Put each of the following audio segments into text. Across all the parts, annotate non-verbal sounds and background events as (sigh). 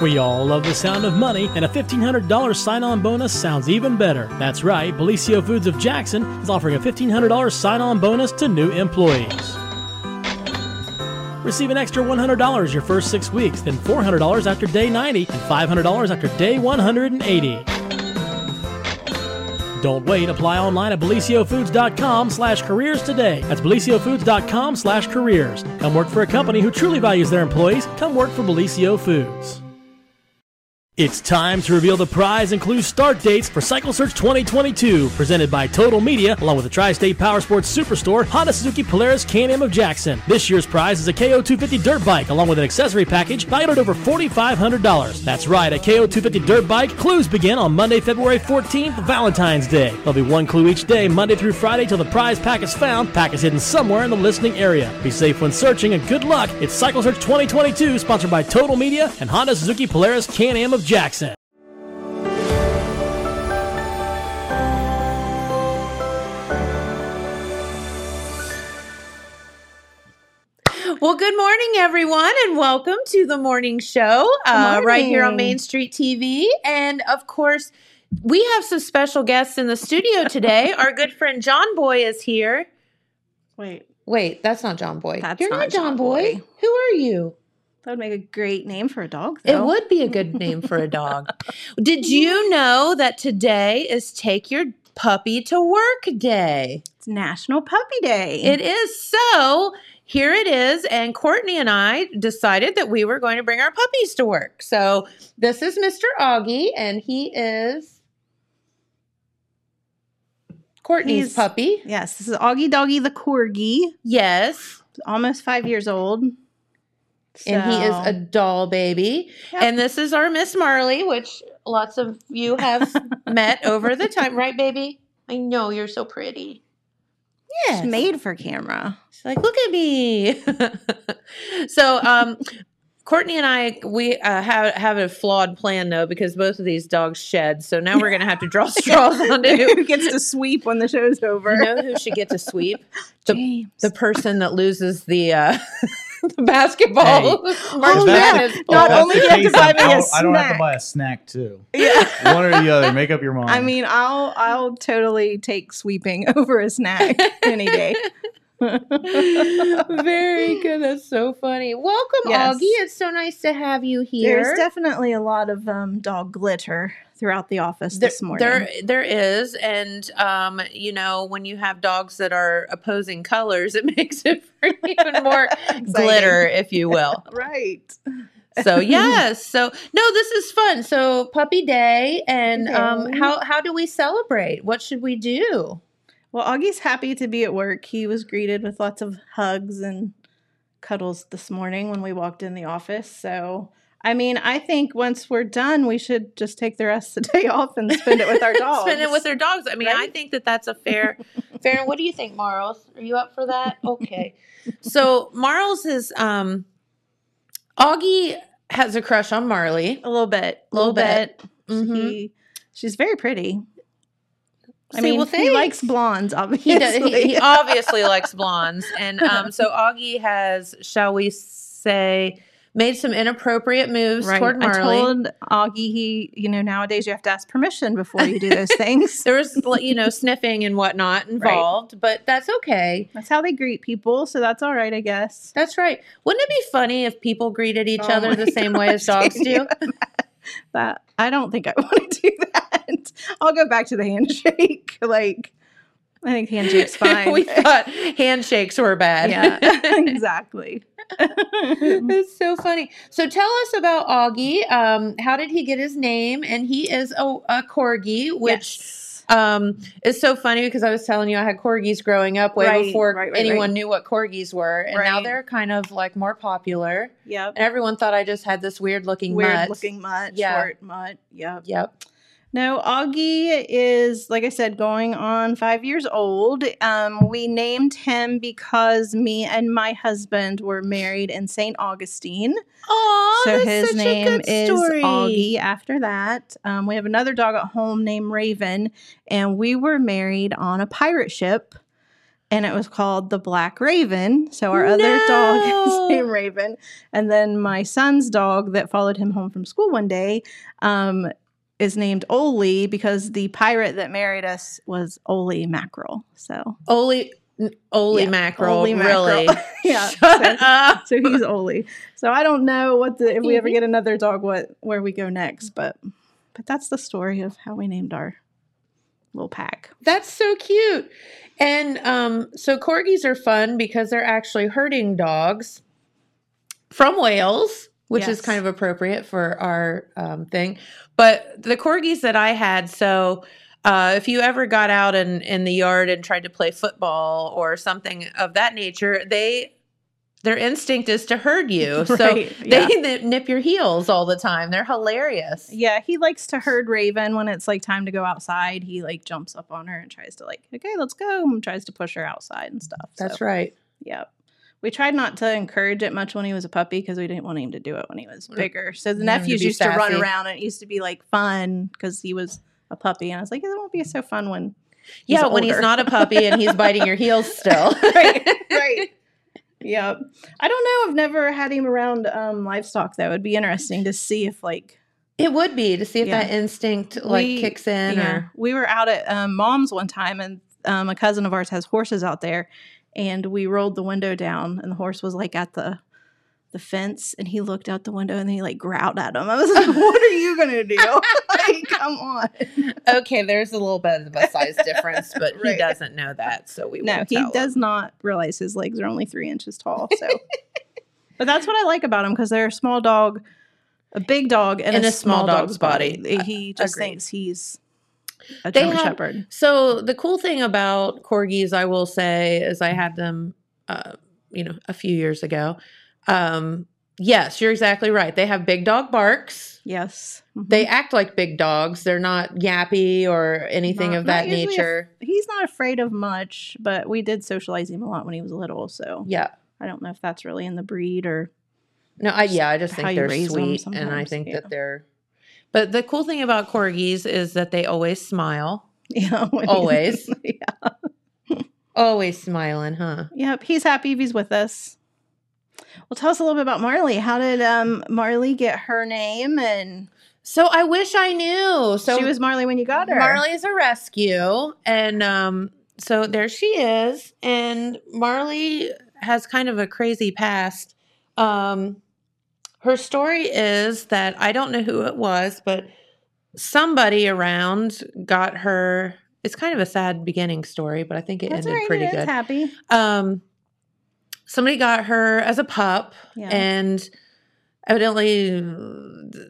We all love the sound of money, and a $1,500 sign on bonus sounds even better. That's right, Bellisio Foods of Jackson is offering a $1,500 sign on bonus to new employees. Receive an extra $100 your first six weeks, then $400 after day 90, and $500 after day 180. Don't wait. Apply online at bellisiofoods.com slash careers today. That's bellisiofoods.com slash careers. Come work for a company who truly values their employees. Come work for Bellisio Foods. It's time to reveal the prize and clue start dates for Cycle Search 2022, presented by Total Media, along with the Tri-State Power Sports Superstore, Honda Suzuki Polaris Can-Am of Jackson. This year's prize is a KO250 dirt bike, along with an accessory package valued at over $4,500. That's right, a KO250 dirt bike. Clues begin on Monday, February 14th, Valentine's Day. There'll be one clue each day, Monday through Friday, till the prize pack is found. Pack is hidden somewhere in the listening area. Be safe when searching, and good luck. It's Cycle Search 2022, sponsored by Total Media and Honda Suzuki Polaris Can-Am of Jackson. Well, good morning, everyone, and welcome to the morning show uh, right here on Main Street TV. And of course, we have some special guests in the studio today. (laughs) Our good friend John Boy is here. Wait, Wait, that's not John Boy. That's You're not, not John, John Boy. Boy. Who are you? That would make a great name for a dog. It would be a good name for a dog. Did (laughs) you know that today is Take Your Puppy to Work Day? It's National Puppy Day. It is so. Here it is. And Courtney and I decided that we were going to bring our puppies to work. So this is Mr. Augie, and he is Courtney's He's- puppy. yes, this is Augie Doggy the Corgi, Yes. almost five years old. And he is a doll baby. Yep. And this is our Miss Marley, which lots of you have (laughs) met over the time, right, baby? I know you're so pretty. It's made for camera. She's like, look at me. (laughs) so, um, Courtney and I, we uh, have have a flawed plan though because both of these dogs shed. So now we're gonna have to draw (laughs) straws on Who who. gets to sweep when the show's over? You know who should get to sweep? The, James. the person that loses the uh, (laughs) the basketball. March (laughs) Oh, If yeah. Madness. Not that's only the do you have to buy me a I don't- I don't have to buy a snack too. yeah. (laughs) One or the other. Make up your mind. I mean, I'll I'll totally take sweeping over a snack any day. Very good. That's so funny. Welcome, Yes. Augie. It's so nice to have you here. There's definitely a lot of um, dog glitter throughout the office There- this morning. There, there is, and um, you know, when you have dogs that are opposing colors, (laughs) it makes it (laughs) even more glitter, if you will. (laughs) right. So yes, so no, this is fun. So puppy day, and um, how how do we celebrate? What should we do? Well, Augie's happy to be at work. He was greeted with lots of hugs and cuddles this morning when we walked in the office. So, I mean, I think once we're done, we should just take the rest of the day (laughs) off and spend it with our dogs. (laughs) Spend it with our dogs. I mean, I think that that's a fair, (laughs) fair. What do you think, Marls? Are you up for that? Okay. so Marls is um, Augie has a crush on Marley. a little bit, a Little little bit. Mhm. He, she's very pretty. I See, mean, well, he likes blondes, obviously. He, does, he, he obviously likes blondes, and um, so Augie has, shall we say, made some inappropriate moves right. toward I told Augie he, you know, nowadays you have to ask permission before you do those (laughs) things. there was, you know, sniffing and whatnot involved, but that's okay. That's how they greet people, so that's all right, I guess. That's right. Wouldn't it be funny if people greeted each Oh other the same way as dogs do? you That I don't think I (laughs) want to do that. I'll go back to the handshake. (laughs) Like, I think handshake's (laughs) fine. we thought handshakes were bad. yeah, (laughs) exactly. (laughs) It's so funny. So tell us about Augie. Um, how did he get his name? And he is a, a corgi, which Yes. um, is so funny because I was telling you I had corgis growing up way Right, before right, right, anyone knew what corgis were, and now they're kind of like more popular. Yep. And everyone thought I just had this weird looking mutt. Weird mutt. looking mutt, Yeah. short mutt. Yep. Yep. No, Augie is, like I said, going on five years old. Um, we named him because me and my husband were married in St. Augustine. Oh, so that's his such name a good is story. Augie after that. Um, we have another dog at home named Raven, and we were married on a pirate ship and it was called the Black Raven. So our other dog (laughs) is named Raven. And then my son's dog that followed him home from school one day um, is named Oli because the pirate that married us was Oli Mackerel. So, Oli, Oli Yeah, mackerel. Oli mackerel. Really? (laughs) yeah. Shut so, up. so he's Oli. So I don't know what the if we ever get another dog, what where we go next, but but that's the story of how we named our little pack. That's so cute. And um, so corgis are fun because they're actually herding dogs from Wales, which is kind of appropriate for our um, thing. But the corgis that I had, so uh, if you ever got out in, in the yard and tried to play football or something of that nature, they their instinct is to herd you. (laughs) So Right, (laughs) they yeah. nip- nip your heels all the time. They're hilarious. Yeah, he likes to herd Raven when it's like time to go outside. He like jumps up on her and tries to like, okay, let's go, and tries to push her outside and stuff. That's so, right. Yep. We tried not to encourage it much when he was a puppy because we didn't want him to do it when he was Mm. bigger. So the to nephews be used to run around and it used to be like fun because he was a puppy. And I was like, it won't be so fun when he's Yeah, when he's not a puppy and he's biting your heels (laughs) still. right, right. (laughs) Yep. I don't know. I've never had him around um, livestock though. It'd be interesting to see if like It would be to see if Yeah. that instinct like We- kicks in yeah. or we were out at um, mom's one time and um, a cousin of ours has horses out there and we rolled the window down and the horse was like at the the fence and he looked out the window and he like growled at him. I was like, "What are you gonna do? (laughs) like, come on!" okay, there's a little bit of a size difference, but he doesn't know that, so we No, he tell him. does not realize his legs are only three inches tall. (laughs) So, but that's what I like about him because they're a small dog, a big dog, and In a, a small small, dog's dog's body. body. He just agreed. thinks he's a They German Shepherd. So the cool thing about corgis, I will say, is I had them, uh, you know, a few years ago. Um, yes, you're exactly right. They have big dog barks. Yes, Mhm. They act like big dogs. They're not yappy or anything Not- of that usually a- nature. he's not afraid of much, but we did socialize him a lot when he was little. So yeah. I don't know if that's really in the breed or No, I yeah, I just think they're sweet, and I think yeah. that they're. But the cool thing about corgis is that they always smile, yeah, (laughs) Always. (laughs) yeah. (laughs) always smiling, huh? Yep, he's happy if he's with us. Well, tell us a little bit about Marley. How did um, Marley get her name? And So I wish I knew. So she was Marley when you got her. Marley's a rescue, and um, so there she is. And Marley has kind of a crazy past. Um, her story is that I don't know who it was, but somebody around got her. It's kind of a sad beginning story, but I think it That's ended right. pretty good. happy. Um, somebody got her as a pup, Yeah. and evidently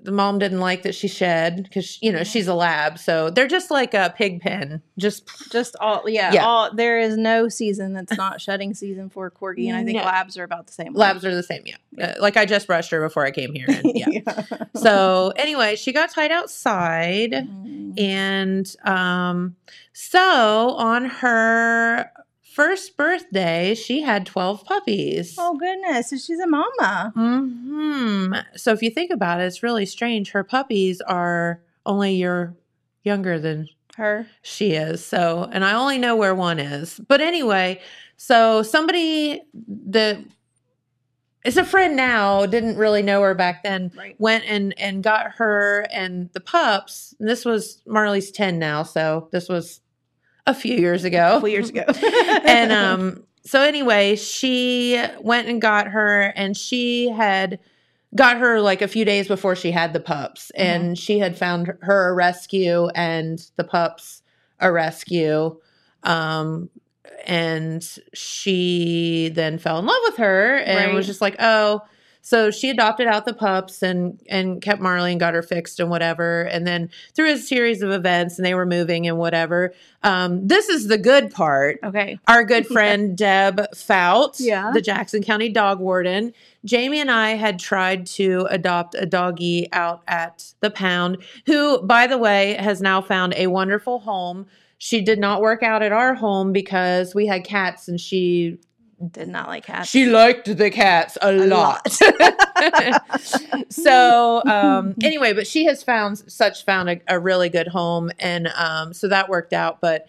the mom didn't like that she shed because you know she's a lab, so they're just like a pig pen. Just Just all, yeah, Yeah. All there is no season that's not (laughs) shedding season for corgi, and I think No. labs are about the same. way. labs are the same, yeah. Uh, like I just brushed her before I came here, and (laughs) yeah. so anyway, she got tied outside. Mm. And um, so on her first birthday, she had 12 puppies. oh goodness, so she's a mama. Hmm. So if you think about it, it's really strange. Her puppies are only a year younger than Her. she is. So, and I only know where one is. But anyway, so somebody that is a friend now didn't really know her back then Right. went and and got her and the pups. And this was Marley's 10 now, so this was a few years ago. A couple years ago. (laughs) and um so anyway, she went and got her and she had got her like a few days before she had the pups Mm-hmm. and she had found her a rescue and the pups a rescue um and she then fell in love with her and was just like oh so she adopted out the pups and and kept Marley and got her fixed and whatever and then through a series of events and they were moving and whatever um this is the good part okay. (laughs) our good (laughs) friend Deb Fout, Yeah. the Jackson County dog warden. Jamie and I had tried to adopt a doggie out at the pound, who, by the way, has now found a wonderful home. She did not work out at our home because we had cats and she Did not like cats. she liked the cats a, lot. (laughs) so um, anyway, but she has found such found a, a really good home, and um, so that worked out. But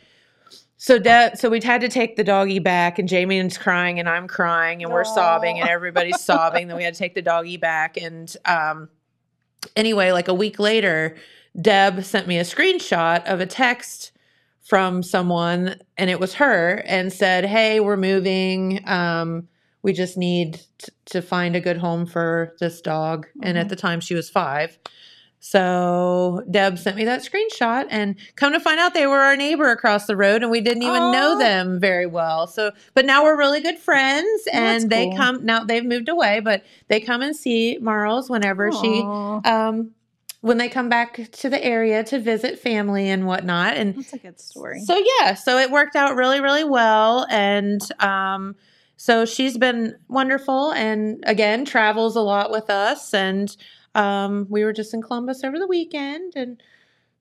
so Deb, so we'd had to take the doggy back, and Jamie's crying, and I'm crying, and we're sobbing, and everybody's (laughs) sobbing. Then we had to take the doggy back, and um, anyway, like a week later, Deb sent me a screenshot of a text from someone, and it was her, and said, "Hey, we're moving. Um, we just need t- to find a good home for this dog." And at Mhm. the time, she was five. So Deb sent me that screenshot, and come to find out, they were our neighbor across the road, and we didn't even know them very well. So, but now we're really good friends, and they come now. They've moved away, but they come and see Marls whenever she um when they come back to the area to visit family and whatnot and that's a good story. so yeah so it worked out really really well and um so she's been wonderful and again travels a lot with us and um we were just in columbus over the weekend and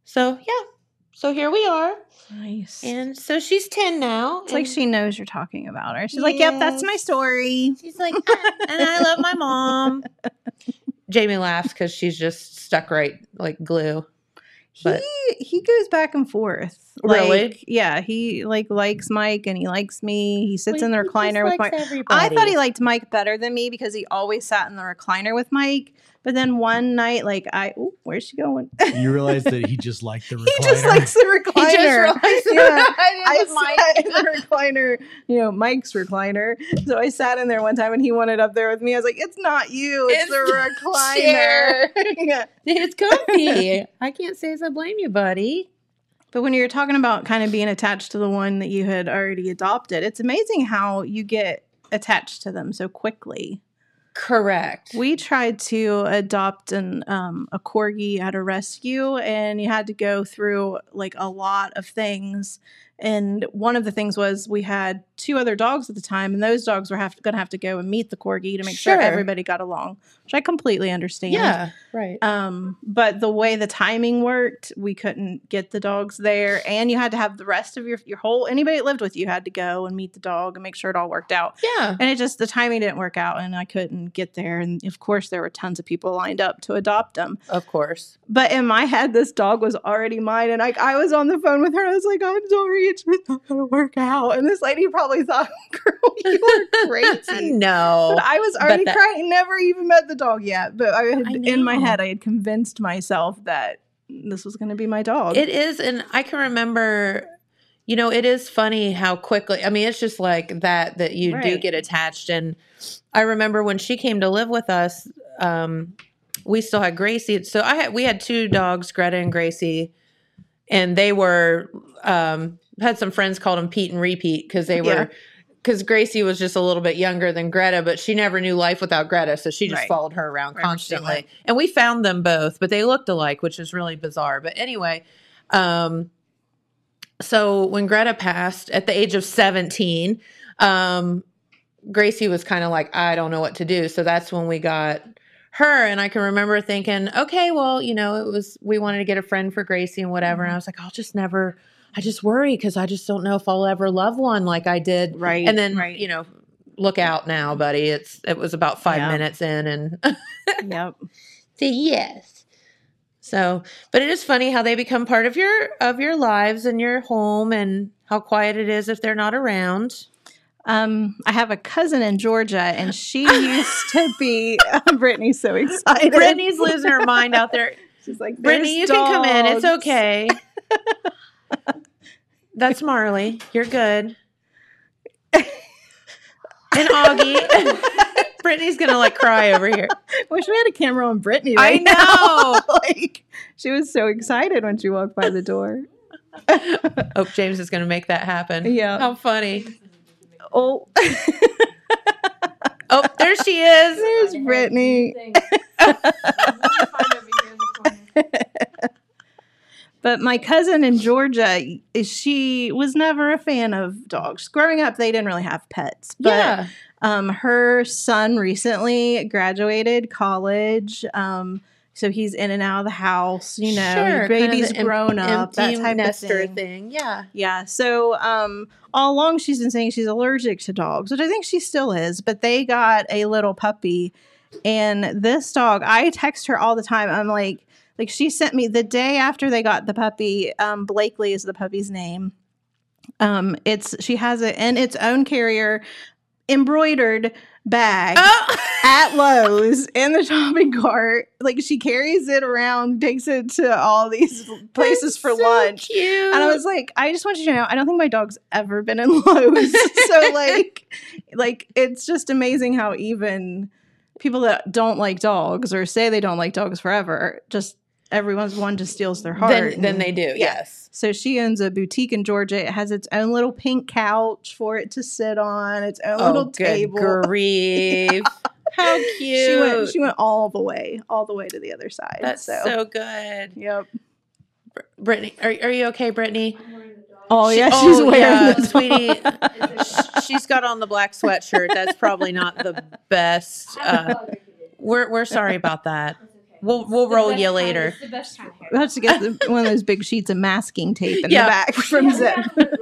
so yeah so here we are nice. and so she's 10 now it's like she knows you're talking about her. She's like, "Yep, that's my story." she's like "Ah, and i love my mom (laughs) jamie laughs because she's just stuck right like glue But- he he goes back and forth. Really? Like, yeah, he like likes Mike and he likes me. He sits in the He just recliner with likes Mike. I thought he liked Mike better than me because he always sat in the recliner with Mike. But then one night, like I, ooh, where's she going? You realize that he just liked the recliner. (laughs) he just likes the recliner. (laughs) He just realized (laughs) Yeah. I I sat in the recliner, you know, Mike's recliner. So I sat in there one time and he wanted up there with me. I was like, it's not you, it's, It's the the recliner. chair. yeah. It's comfy. I can't say as I blame you, buddy. But when you're talking about kind of being attached to the one that you had already adopted, it's amazing how you get attached to them so quickly. Correct. We tried to adopt an um, a corgi at a rescue, and you had to go through like a lot of things. And one of the things was we had two other dogs at the time, and those dogs were have going to have to go and meet the corgi to make sure, Sure. everybody got along, which I completely understand. yeah. Right. Um, but the way the timing worked, we couldn't get the dogs there, and you had to have the rest of your your whole anybody that lived with you had to go and meet the dog and make sure it all worked out. Yeah. And it just the timing didn't work out, and I couldn't get there. And of course, there were tons of people lined up to adopt them. Of course. But in my head, this dog was already mine, and I I was on the phone with her. I was like, "I'm sorry, it's just not gonna work out." And this lady probably thought, (laughs) "Girl, you are crazy." (laughs) no. But I was already that- crying. Never even met the dog yet. But I had I in my head, I had convinced myself that this was going to be my dog. It is, and I can remember. You know, it is funny how quickly. I mean, it's just like that that you do get attached. And I remember when she came to live with us, um, we still had Gracie. So I had we had two dogs, Greta and Gracie, and they were um, had some friends called them Pete and Repeat because they Yeah. were because Gracie was just a little bit younger than Greta, but she never knew life without Greta, so she just Right. followed her around constantly. And we found them both, but they looked alike, which is really bizarre. But anyway, um, so when Greta passed at the age of 17, um, Gracie was kind of like, I don't know what to do. So that's when we got her. And I can remember thinking, okay, well, you know, it was, we wanted to get a friend for Gracie and whatever. And I was like, I'll just never, I just worry because I just don't know if I'll ever love one like I did. right. And then, right. you know, look out now, buddy. It's, it was about five Yeah. minutes in and (laughs) yep. say yes. So, but it is funny how they become part of your of your lives and your home and how quiet it is if they're not around. Um, I have a cousin in Georgia, and she (laughs) used to be. Brittany's so excited. Brittany's losing her mind out there. (laughs) She's like, Brittany, you "There's can come in. It's okay. (laughs) That's Marley. You're good. And Augie. (laughs) Brittany's gonna like cry over here. Wish we had a camera on Brittany. I Right know. Now. (laughs) like she was so excited when she walked by the door. Oh, James is gonna make that happen. Yeah. How funny. Oh, Oh, there she is. there's Brittany. But my cousin in Georgia, she was never a fan of dogs. Growing up, they didn't really have pets. But yeah. um, her son recently graduated college. Um, so he's in and out of the house, you know, Sure, kind of baby's em- grown up, that type of thing. thing. Yeah. Yeah. So um, all along, she's been saying she's allergic to dogs, which I think she still is. But they got a little puppy, and this dog, I text her all the time. I'm like, like she sent me the day after they got the puppy. Um, Blakely is the puppy's name. Um, it's she has it in its own carrier, embroidered bag Oh. (laughs) at Lowe's in the shopping cart. Like she carries it around, takes it to all these places for so lunch. Cute. And I was like, I just want you to know, I don't think my dog's ever been in (laughs) Lowe's. (laughs) so like, like it's just amazing how even people that don't like dogs or say they don't like dogs forever, just everyone's one just steals their heart. then, then they do. Yes. So she owns a boutique in Georgia. It has its own little pink couch for it to sit on, its own Oh, little good table. grief. (laughs) How cute. She went. She went all the way, all the way to the other side. That's so, so, good. Yep. Brittany, are, are you okay, Brittany? Oh She- yeah, she's wearing yeah, the sweetie. she's got on the black sweatshirt. That's probably not the best. Uh, we're we're sorry about that. We'll we'll roll you later. It's the best kind of hair. We have to get the, one of those big sheets of masking tape in Yeah. the back (laughs) from Zip. (laughs)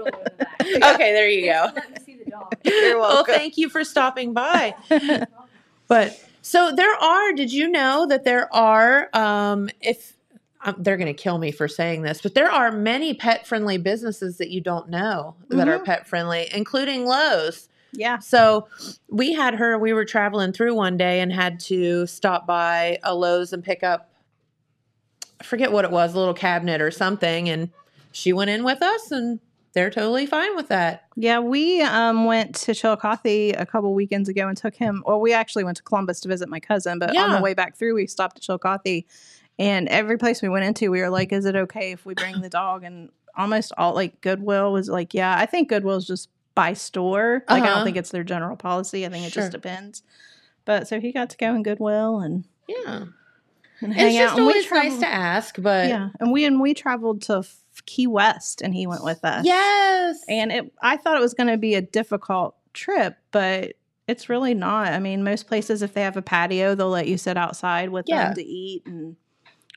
Okay, there you go. Let me see the dog. (laughs) You're Well, thank you for stopping by. But so there are. Did you know that there are? Um, if um, they're going to kill me for saying this, but there are many pet friendly businesses that you don't know that are Mhm. pet friendly, including Lowe's. Yeah. So we had her, we were traveling through one day and had to stop by a Lowe's and pick up, I forget what it was, a little cabinet or something. And she went in with us and they're totally fine with that. Yeah, we um, went to Chillicothe a couple weekends ago and took him. Well, we actually went to Columbus to visit my cousin, but on the way back through, we stopped at Chillicothe, and every place we went into, we were like, "Is it okay if we bring the dog?" And almost all like Goodwill was like, "Yeah." I think Goodwill's just by store. Like I Uh-huh. don't think it's their general policy. I think it Sure. just depends. But so he got to go in Goodwill and Yeah. and hang It's out. just we always nice to ask, but yeah, and we and we traveled to Key West, and he went with us. yes. And it, I thought it was going to be a difficult trip, but it's really not. I mean, most places, if they have a patio, they'll let you sit outside with Yeah. them to eat. And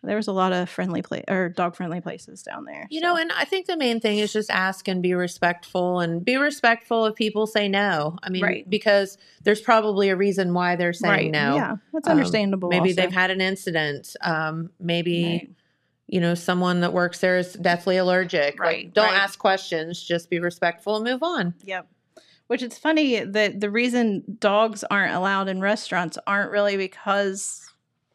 there was a lot of friendly place or dog friendly places down there. you so. know, and I think the main thing is just ask and be respectful and be respectful if people say no. I mean, Right. because there's probably a reason why they're saying right? no. Yeah, that's Um, understandable. Maybe also. they've had an incident. Um, maybe Right. you know someone that works there is deathly allergic. Right, Like, don't ask questions. Just be respectful and move on. Yep. Which it's funny that the reason dogs aren't allowed in restaurants aren't really because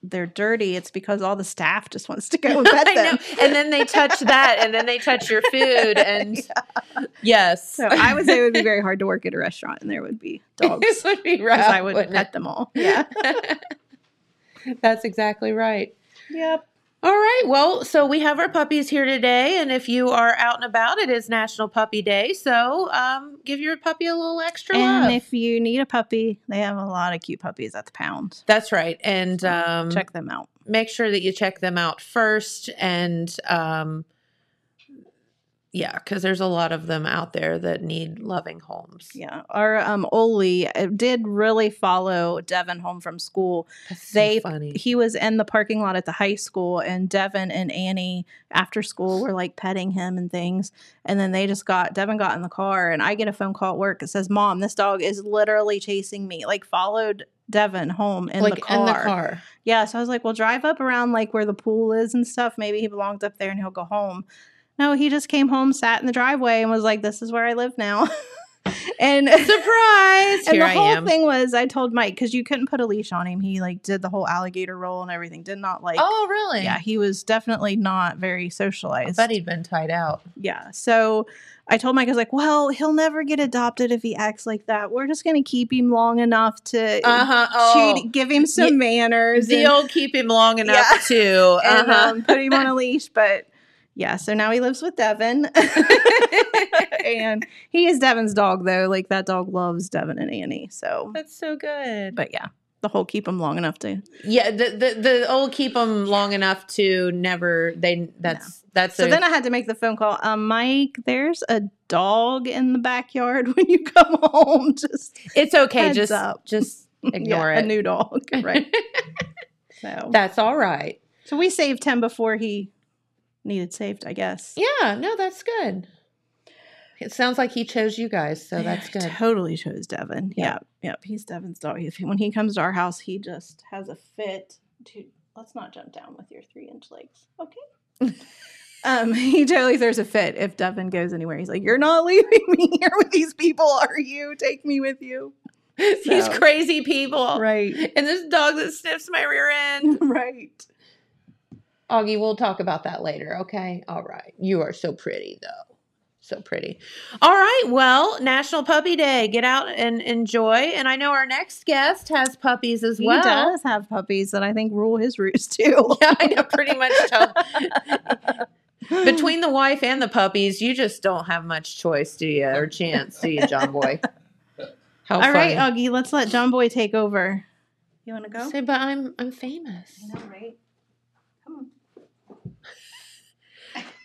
they're dirty. It's because all the staff just wants to go and (laughs) pet I know. them. And then they touch that, and then they touch your food, (laughs) and yes, So I would say it would be very hard to work at a restaurant and there would be (laughs) dogs. this would be rough. I would wouldn't pet it? them all. Yeah. That's exactly right. yep. All right. Well, so we have our puppies here today, and if you are out and about, it is National Puppy Day. So um, give your puppy a little extra love. And love. if you need a puppy, they have a lot of cute puppies at the pound. That's right. And um, Check them out. make sure that you check them out first. And um, yeah, because there's a lot of them out there that need loving homes. Yeah. Our um Oli uh, did really follow Devin home from school. That's so They funny. he was in the parking lot at the high school and Devin and Annie after school were like petting him and things. And then they just got Devin got in the car and I get a phone call at work. It says, Mom, this dog is literally chasing me. Like followed Devin home in like the car. in the car. Yeah, so I was like, well, drive up around like where the pool is and stuff. Maybe he belongs up there and he'll go home. No, he just came home, sat in the driveway, and was like, "This is where I live now." (laughs) and Surprise! (laughs) and the I whole thing was, I told Mike because you couldn't put a leash on him. He like did the whole alligator roll and everything. Did not like. oh, really? Yeah, he was definitely not very I socialized. bet he'd been tied out. Yeah. So I told Mike, I was like, well, he'll never get adopted if he acts like that. We're just going to keep him long enough to Uh huh. Oh, cheat, give him some manners. the and- old keep him long enough Yeah. to. (laughs) Uh-huh. um, put him on a leash. But yeah, so now he lives with Devin. (laughs) and he is Devin's dog, though. Like that dog loves Devin and Annie. So, That's so good. but yeah, the whole keep him long enough to. Yeah, the the, the old keep them long enough to never. They that's that's So a, then I had to make the phone call. Um, Mike, there's a dog in the backyard (laughs) when you come home. Just it's okay. Just up. just (laughs) ignore Yeah, it. A new dog, right? so, that's all right. so we saved him before he needed saved, I guess. Yeah, no, that's good. It sounds like he chose you guys, so that's good. Totally chose Devin. Yeah. Yep. Yep. He's Devin's dog. He, when he comes to our house, he just has a fit. To let's not jump down with your three inch legs. Okay. (laughs) Um, he totally throws a fit if Devin goes anywhere. He's like, "You're not (laughs) leaving me here with these people, are you? Take me with you." These crazy people. Right, And this dog that sniffs my rear end. (laughs) right. Augie, we'll talk about that later. Okay. All right. You are so pretty, though. So pretty. All right. Well, National Puppy Day. Get out and enjoy. And I know our next guest has puppies as He well. He does have puppies that I think rule his roost too. (laughs) Yeah, I know pretty much. Tell- (laughs) Between the wife and the puppies, you just don't have much choice, do you? Or chance, do you, John Boy? How (laughs) All right, funny. Augie, let's let John Boy take over. You want to go? Say, but I'm I'm famous. I know, right?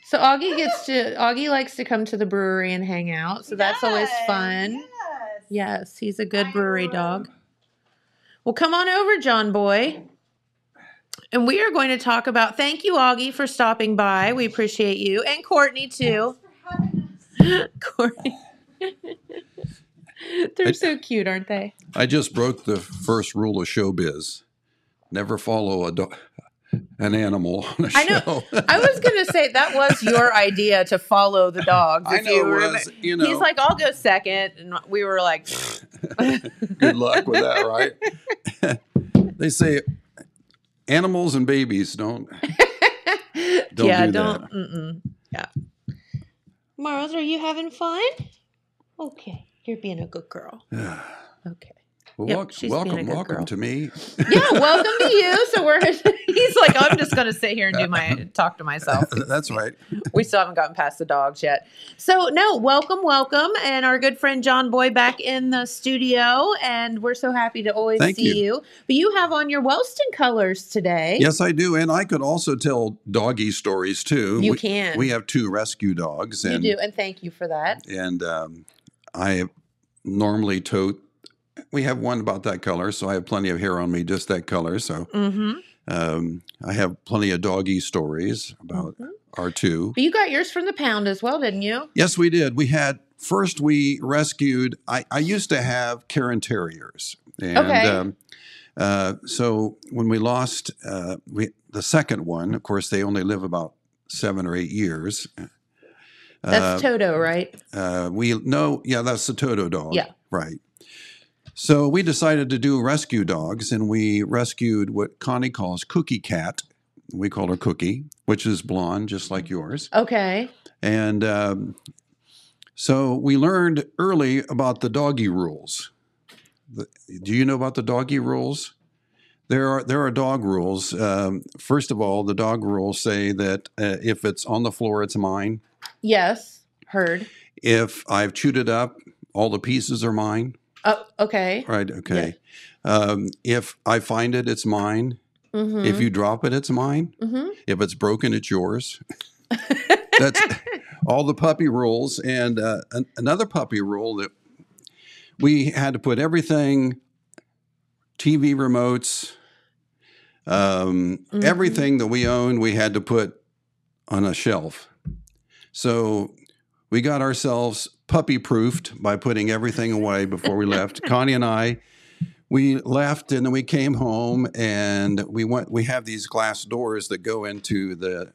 So Augie gets to Augie likes to come to the brewery and hang out. So that's always fun. yes. Yes, he's a good I brewery love- dog. Well, come on over, John Boy. And we are going to talk about thank you, Augie, for stopping by. We appreciate you. And Courtney too. (laughs) Courtney. (laughs) They're so cute, aren't they? I just broke the first rule of showbiz: never follow a do- an animal on a I know. show. I was (laughs) gonna say that was your idea to follow the dogs. I know you it was. You know, He's like, I'll go second, and we were like, (laughs) good luck with that, right? (laughs) they say animals and babies don't. Don't yeah, do don't. Yeah. Mars, are you having fun? Okay, you're being a good girl. (sighs) Okay. Well, Yep, wel- she's being a welcome, good welcome girl. to me. Yeah, welcome to you. (laughs) So we're. (laughs) He's like, I'm just gonna sit here and do my (laughs) talk to myself. That's right. We still haven't gotten past the dogs yet. So no, welcome, welcome, and our good friend John Boy back in the studio, and we're so happy to always Thank see you. you. But you have on your Wellston colors today. Yes, I do, and I could also tell doggy stories too. You we, can. We have two rescue dogs, you do, and thank you for that. and um, I normally tote. We have one about that color, so I have plenty of hair on me, just that color. So Mm-hmm. um, I have plenty of doggy stories about Mhm. our two. You got yours from the pound as well, didn't you? Yes, we did. We had first we rescued. I, I used to have Cairn Terriers, and Okay. um, uh, so when we lost uh, we the second one, of course, they only live about seven or eight years. That's Uh, Toto, right? uh, we no, yeah, that's the Toto dog. Yeah. right. So we decided to do rescue dogs, and we rescued what Connie calls Cookie Cat. We call her Cookie, which is blonde, just like yours. Okay. And um, so we learned early about the doggy rules. The- do you know about the doggy rules? There are there are dog rules. Um, first of all, the dog rules say that uh, if it's on the floor, it's mine. Yes. Heard. If I've chewed it up, all the pieces are mine. Oh, okay. Right? Okay. Um, if I find it, it's mine. Mm-hmm. If you drop it, it's mine. mm-hmm. If it's broken, it's yours. (laughs) That's all the puppy rules. And uh, an- another puppy rule that we had to put everything TV remotes, um, Mhm. everything that we own, we had to put on a shelf. So we got ourselves puppy proofed by putting everything away before we left. (laughs) Connie and I, we left and then we came home and we went. We have these glass doors that go into the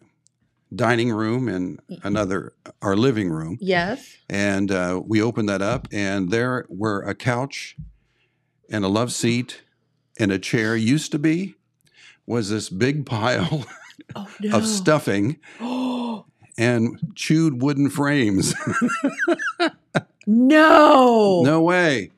dining room and another our living room, Yes. and uh, we opened that up and there were a couch and a love seat and a chair used to be was this big pile Oh (laughs) no. of stuffing (gasps) (gasps) Oh and chewed wooden frames. (laughs) no. no way.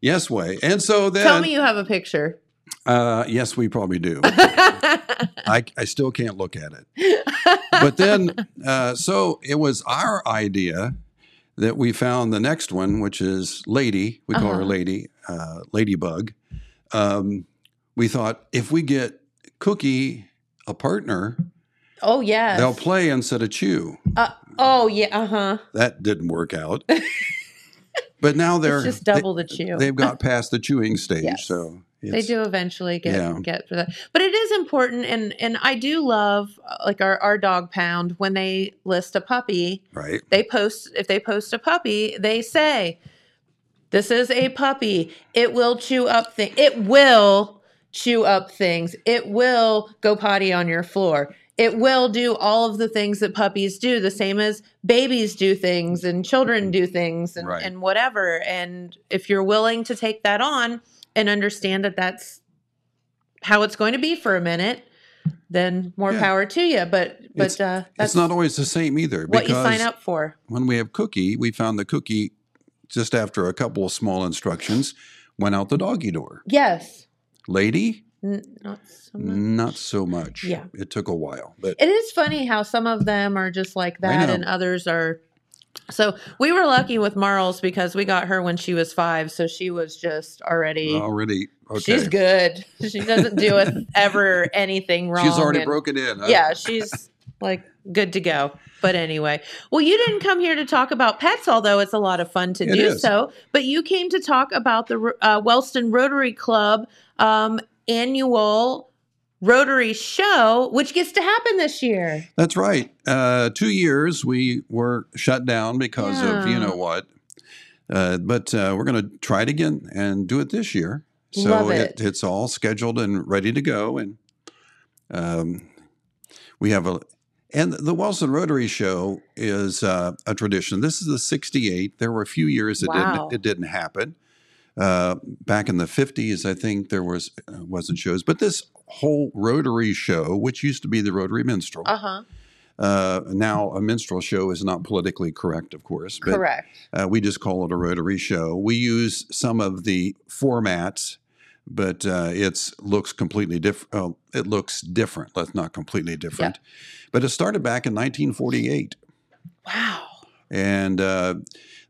Yes way. And so then Tell me you have a picture. uh, yes, we probably do. (laughs) I, I still can't look at it. But then, uh, so it was our idea that we found the next one, which is Lady. We call her Uh-huh. Lady, uh, Ladybug. Um, we thought if we get Cookie a partner, oh yeah. they'll play instead of chew. Uh, oh yeah. Uh huh. That didn't work out. but now (laughs) they're It's just double the chew. They, have got past the chewing (laughs) stage, Yes. so they do eventually get Yeah. get through that but it is important and and i do love uh, like our, our dog pound when they list a puppy right. they post if they post a puppy they say this is a puppy it will chew up things it will chew up things it will go potty on your floor it will do all of the things that puppies do, the same as babies do things and children do things and, Right. and whatever. And if you're willing to take that on and understand that that's how it's going to be for a minute, then more Yeah. power to you. But but It's- uh, that's It's not always the same either. what you sign up for. When we have Cookie, we found the Cookie just after a couple of small instructions went out the doggy door. Yes, Lady, N- not so much. not so much. Yeah. It took a while, but It is funny how some of them are just like that and others are. So we were lucky with Marls because we got her when she was five. So she was just already. already okay. She's good. She doesn't do us ever anything wrong. She's already and- broken in. huh? Yeah, she's like good to go. But anyway, well, you didn't come here to talk about pets, although it's a lot of fun to It do is. so. But you came to talk about the uh, Wellston Rotary Club um, annual Rotary show, which gets to happen this year. That's right. Uh, two years we were shut down because of you know what. Uh, but uh, we're going to try it again and do it this year. So Love it. it's all scheduled and ready to go. And um, we have a, and the Wellston Rotary Show is uh, a tradition. This is the 68. There were a few years it Wow. didn't it didn't happen. Uh, back in the 50s, I think there was uh, wasn't shows, but this whole Rotary show, which used to be the Rotary Minstrel, Uh huh. uh, now, a minstrel show is not politically correct, of course, but Correct. uh, we just call it a rotary show. We use some of the formats, but uh, it looks completely different. Oh, it looks different. That's not completely different. But it started back in 1948, Wow. and uh,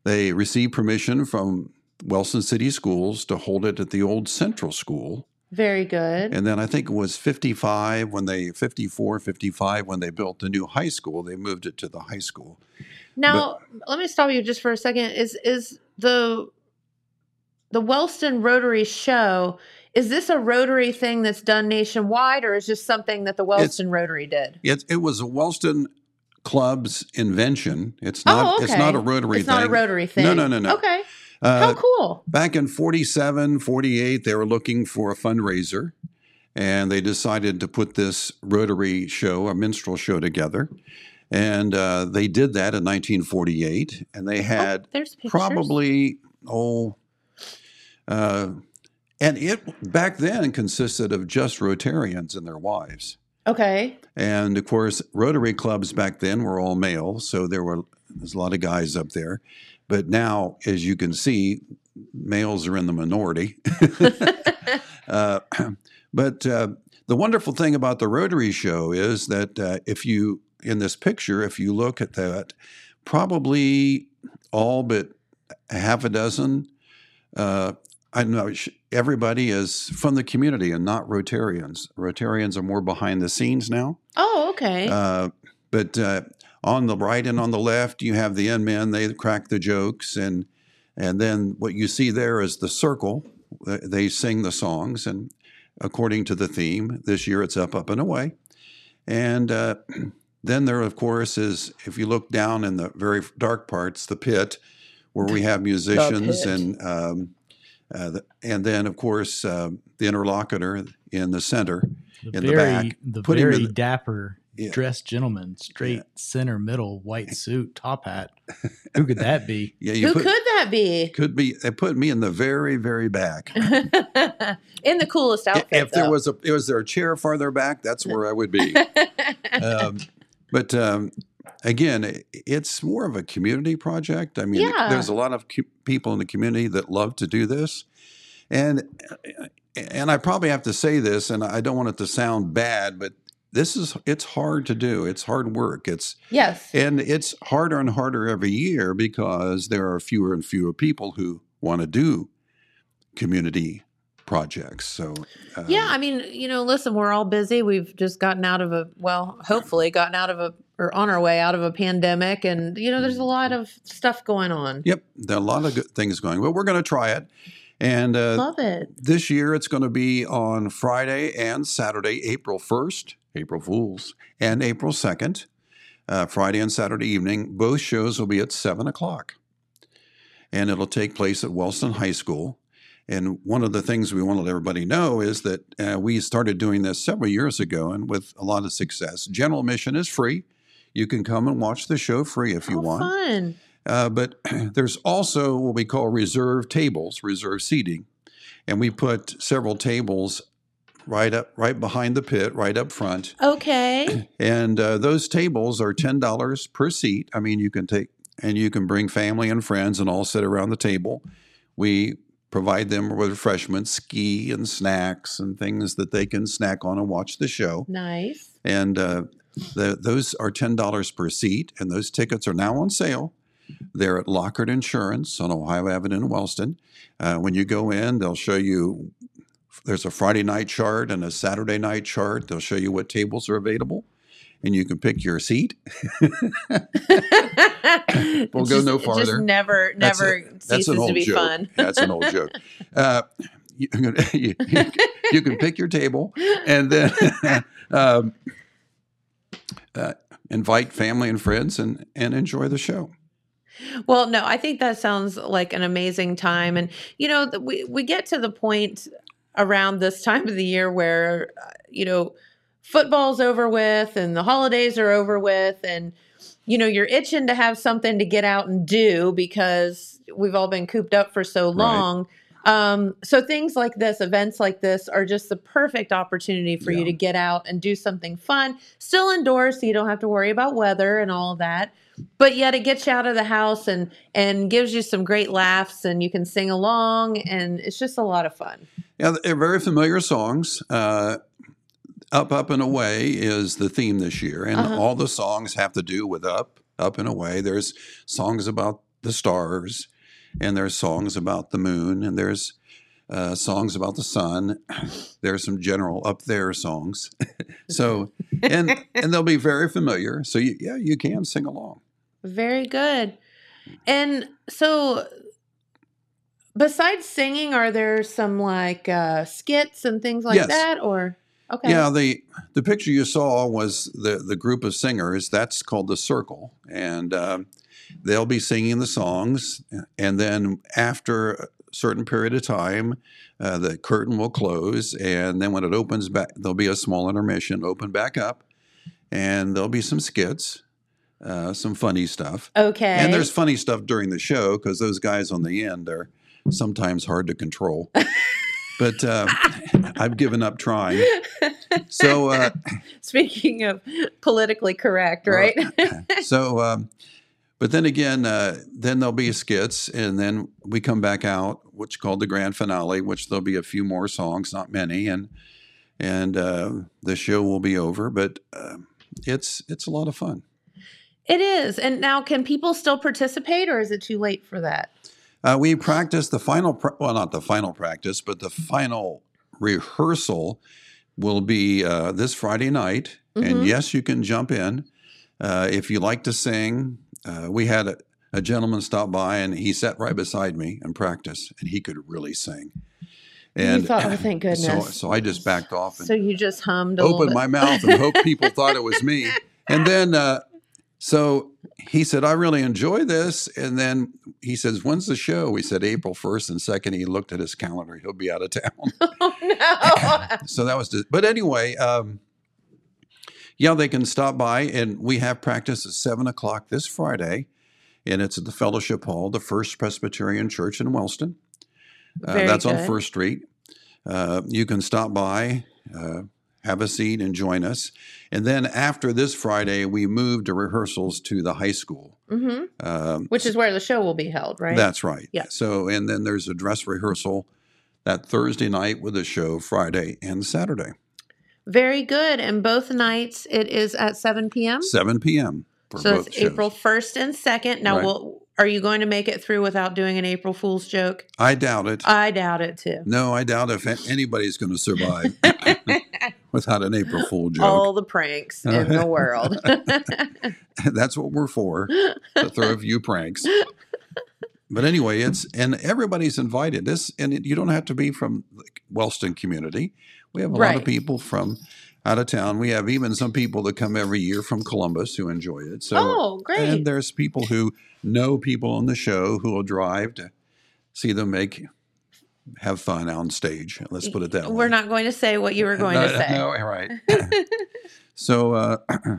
they received permission from Wellston City Schools to hold it at the old Central School. Very good. And then I think it was 55 when they, 54, 55 when they built the new high school. They moved it to the high school. Now, let me stop you just for a second. Is is the the Wellston Rotary show? Is this a Rotary thing that's done nationwide, or is just something that the Wellston Rotary did? It, it was a Wellston Club's invention. It's not. oh, okay. It's not a Rotary It's thing. It's not a Rotary thing. No, no, no, no. Okay. Uh, How cool. Back in 47, 48, they were looking for a fundraiser, and they decided to put this Rotary show, a minstrel show, together. And uh, they did that in 1948, and they had oh, probably oh uh, and it back then consisted of just rotarians and their wives Okay. and of course rotary clubs back then were all male so there were there's a lot of guys up there but now as you can see males are in the minority (laughs) (laughs) uh, (clears throat) but uh, the wonderful thing about the rotary show is that uh, if you in this picture if you look at that probably all but half a dozen uh, I know everybody is from the community and not Rotarians. Rotarians are more behind the scenes now. Oh, okay. Uh, but uh, on the right and on the left, you have the end men. They crack the jokes, and and then what you see there is the circle. Uh, They sing the songs, and according to the theme, this year it's up, up and away. And uh, (clears throat) then there, of course, is if you look down in the very dark parts, the pit, where we have musicians and. Um, uh, the, and then, of course, um the interlocutor in the center. The in the back. the Put very the- dapper Yeah. dressed gentleman, straight center middle, white (laughs) suit, top hat. Who could that be? (laughs) Yeah, you Who put, could that be? could be. They put me in the very, very back. (laughs) In the coolest outfit. if there was a, was there a chair farther back, that's where I would be. um, but um, again, i- it's more of a community project. I mean, Yeah. there's a lot of cu- people in the community that love to do this, and and I probably have to say this, and I don't want it to sound bad, but this is it's hard to do. It's hard work. It's yes. and it's harder and harder every year because there are fewer and fewer people who want to do community projects. So um, Yeah, I mean, you know, listen, we're all busy. We've just gotten out of a well, hopefully gotten out of a or on our way out of a pandemic and you know, there's a lot of stuff going on. Yep, there are a lot of good things going. well we're going to try it, and uh, Love it. this year it's going to be on Friday and Saturday, April first, April Fools, and April second. Uh, Friday and Saturday evening, both shows will be at seven o'clock, and it'll take place at Wellston High School. And one of the things we want to let everybody know is that uh, we started doing this several years ago and with a lot of success. General admission is free. You can come and watch the show free if you oh, want. Fun. Uh, but (clears throat) there's also what we call reserve tables, reserve seating. And we put several tables right up, right behind the pit, right up front. Okay. (clears throat) And uh, those tables are ten dollars per seat. I mean, you can take and you can bring family and friends and all sit around the table. We provide them with refreshments, ski and snacks and things that they can snack on and watch the show. Nice. And uh, the, those are ten dollars per seat, and those tickets are now on sale. They're at Lockhart Insurance on Ohio Avenue in Wellston. Uh, when you go in, they'll show you there's a Friday night chart and a Saturday night chart. They'll show you what tables are available, and you can pick your seat. (laughs) we'll go no farther. Just never, That's never a- That's an old to be joke. fun. That's an old joke. Uh, you, (laughs) you, you can pick your table and then (laughs) um, uh, invite family and friends and, and enjoy the show. Well, no, I think that sounds like an amazing time, and you know, we we get to the point around this time of the year where uh, you know football's over with and the holidays are over with, and you know you're itching to have something to get out and do because we've all been cooped up for so Right. long. Um, so things like this, events like this, are just the perfect opportunity for you to get out and do something fun, still indoors, so you don't have to worry about weather and all of that but yet it gets you out of the house and and gives you some great laughs and you can sing along and it's just a lot of fun Yeah, they're very familiar songs. Uh, up, up, and away is the theme this year, and Uh-huh. all the songs have to do with up, up and away. There's songs about the stars, and there's songs about the moon, and there's uh, songs about the sun. (clears throat) There's some general up there songs. (laughs) so, and and they'll be very familiar. So, you, yeah, you can sing along. very good and so besides singing are there some like uh skits and things like Yes. that or okay Yeah, the the picture you saw was the the group of singers. That's called the Circle, and um, they'll be singing the songs. And then after a certain period of time, uh, the curtain will close, and then when it opens back, there'll be a small intermission. Open back up, and there'll be some skits, uh, some funny stuff. okay And there's funny stuff during the show because those guys on the end are sometimes hard to control. (laughs) but uh, I've given up trying. So, uh, (laughs) speaking of politically correct right so, um, but then again, uh, then there'll be skits, and then we come back out, which called the grand finale, which there'll be a few more songs, not many, and and uh, the show will be over. But uh, it's it's a lot of fun. it is and now can people still participate or is it too late for that Uh, we practice the final, pra- well, not the final practice, but the final rehearsal will be uh, this Friday night. Mhm. And yes, you can jump in. Uh, if you like to sing, uh, we had a, a gentleman stop by and he sat right beside me and practice, and he could really sing. And you thought oh (laughs) thank goodness so, so I just backed off and So you just hummed a little opened my mouth and hoped people thought it was me. (laughs) And then, uh, so he said, I really enjoy this. And then he says, When's the show? We said April 1st and 2nd. He looked at his calendar. He'll be out of town. (laughs) oh no. (laughs) so that was, but anyway, um, yeah, they can stop by. And we have practice at 7 o'clock this Friday. And it's at the Fellowship Hall, the First Presbyterian Church in Wellston. Uh, that's on. First Street. Uh, you can stop by, uh, have a seat, and join us. And then after this Friday, we move to rehearsals to the high school. hmm Um, Which is where the show will be held, right? That's right. Yeah. So, and then there's a dress rehearsal that Thursday night with a show Friday and Saturday, Very good. And both nights it is at 7 p.m. 7 p.m. for So both it's shows. April 1st and 2nd. Now, Right. will, are you going to make it through without doing an April Fool's joke? I doubt it. I doubt it too. no, I doubt if anybody's going to survive (laughs) (laughs) without an April Fool joke. All the pranks (laughs) in the world. (laughs) That's what we're for, to throw a few pranks. But anyway, it's and everybody's invited. This and it, you don't have to be from the Wellston community. We have a lot of people from out of town. We have even some people that come every year from Columbus who enjoy it. So oh, great. and there's people who know people on the show who will drive to see them make have fun on stage. Let's put it that way. We're not going to say what you were going no, (laughs) to say. No, (laughs) right. (laughs) so, uh, (clears throat)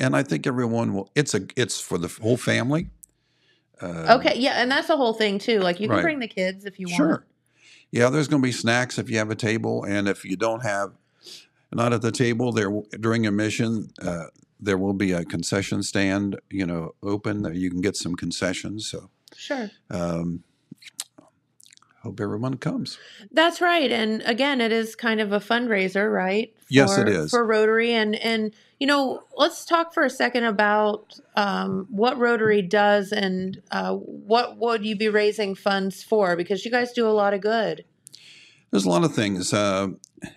and I think everyone will. It's a. It's for the whole family. Uh, okay, yeah, and that's the whole thing too. Like you can right. bring the kids if you sure. want. Sure. Yeah, there's going to be snacks if you have a table, and if you don't have, not at the table there during a mission, uh, there will be a concession stand. You know, open. That you can get some concessions. So sure. Um, hope everyone comes. That's right. And again, it is kind of a fundraiser, right? For, yes, it is for Rotary. And and you know, let's talk for a second about um, what Rotary does and uh, what would you be raising funds for? Because you guys do a lot of good. There's a lot of things. Uh,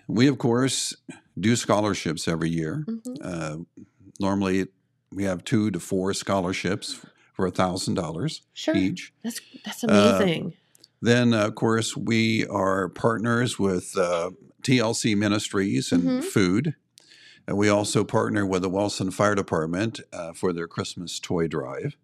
we, of course, do scholarships every year. Mm-hmm. Uh, normally, we have two to four scholarships for a thousand dollars each. That's that's amazing. Uh, then, uh, of course, we are partners with uh, TLC Ministries and mm-hmm. Food. And we also partner with the Wellston Fire Department uh, for their Christmas toy drive.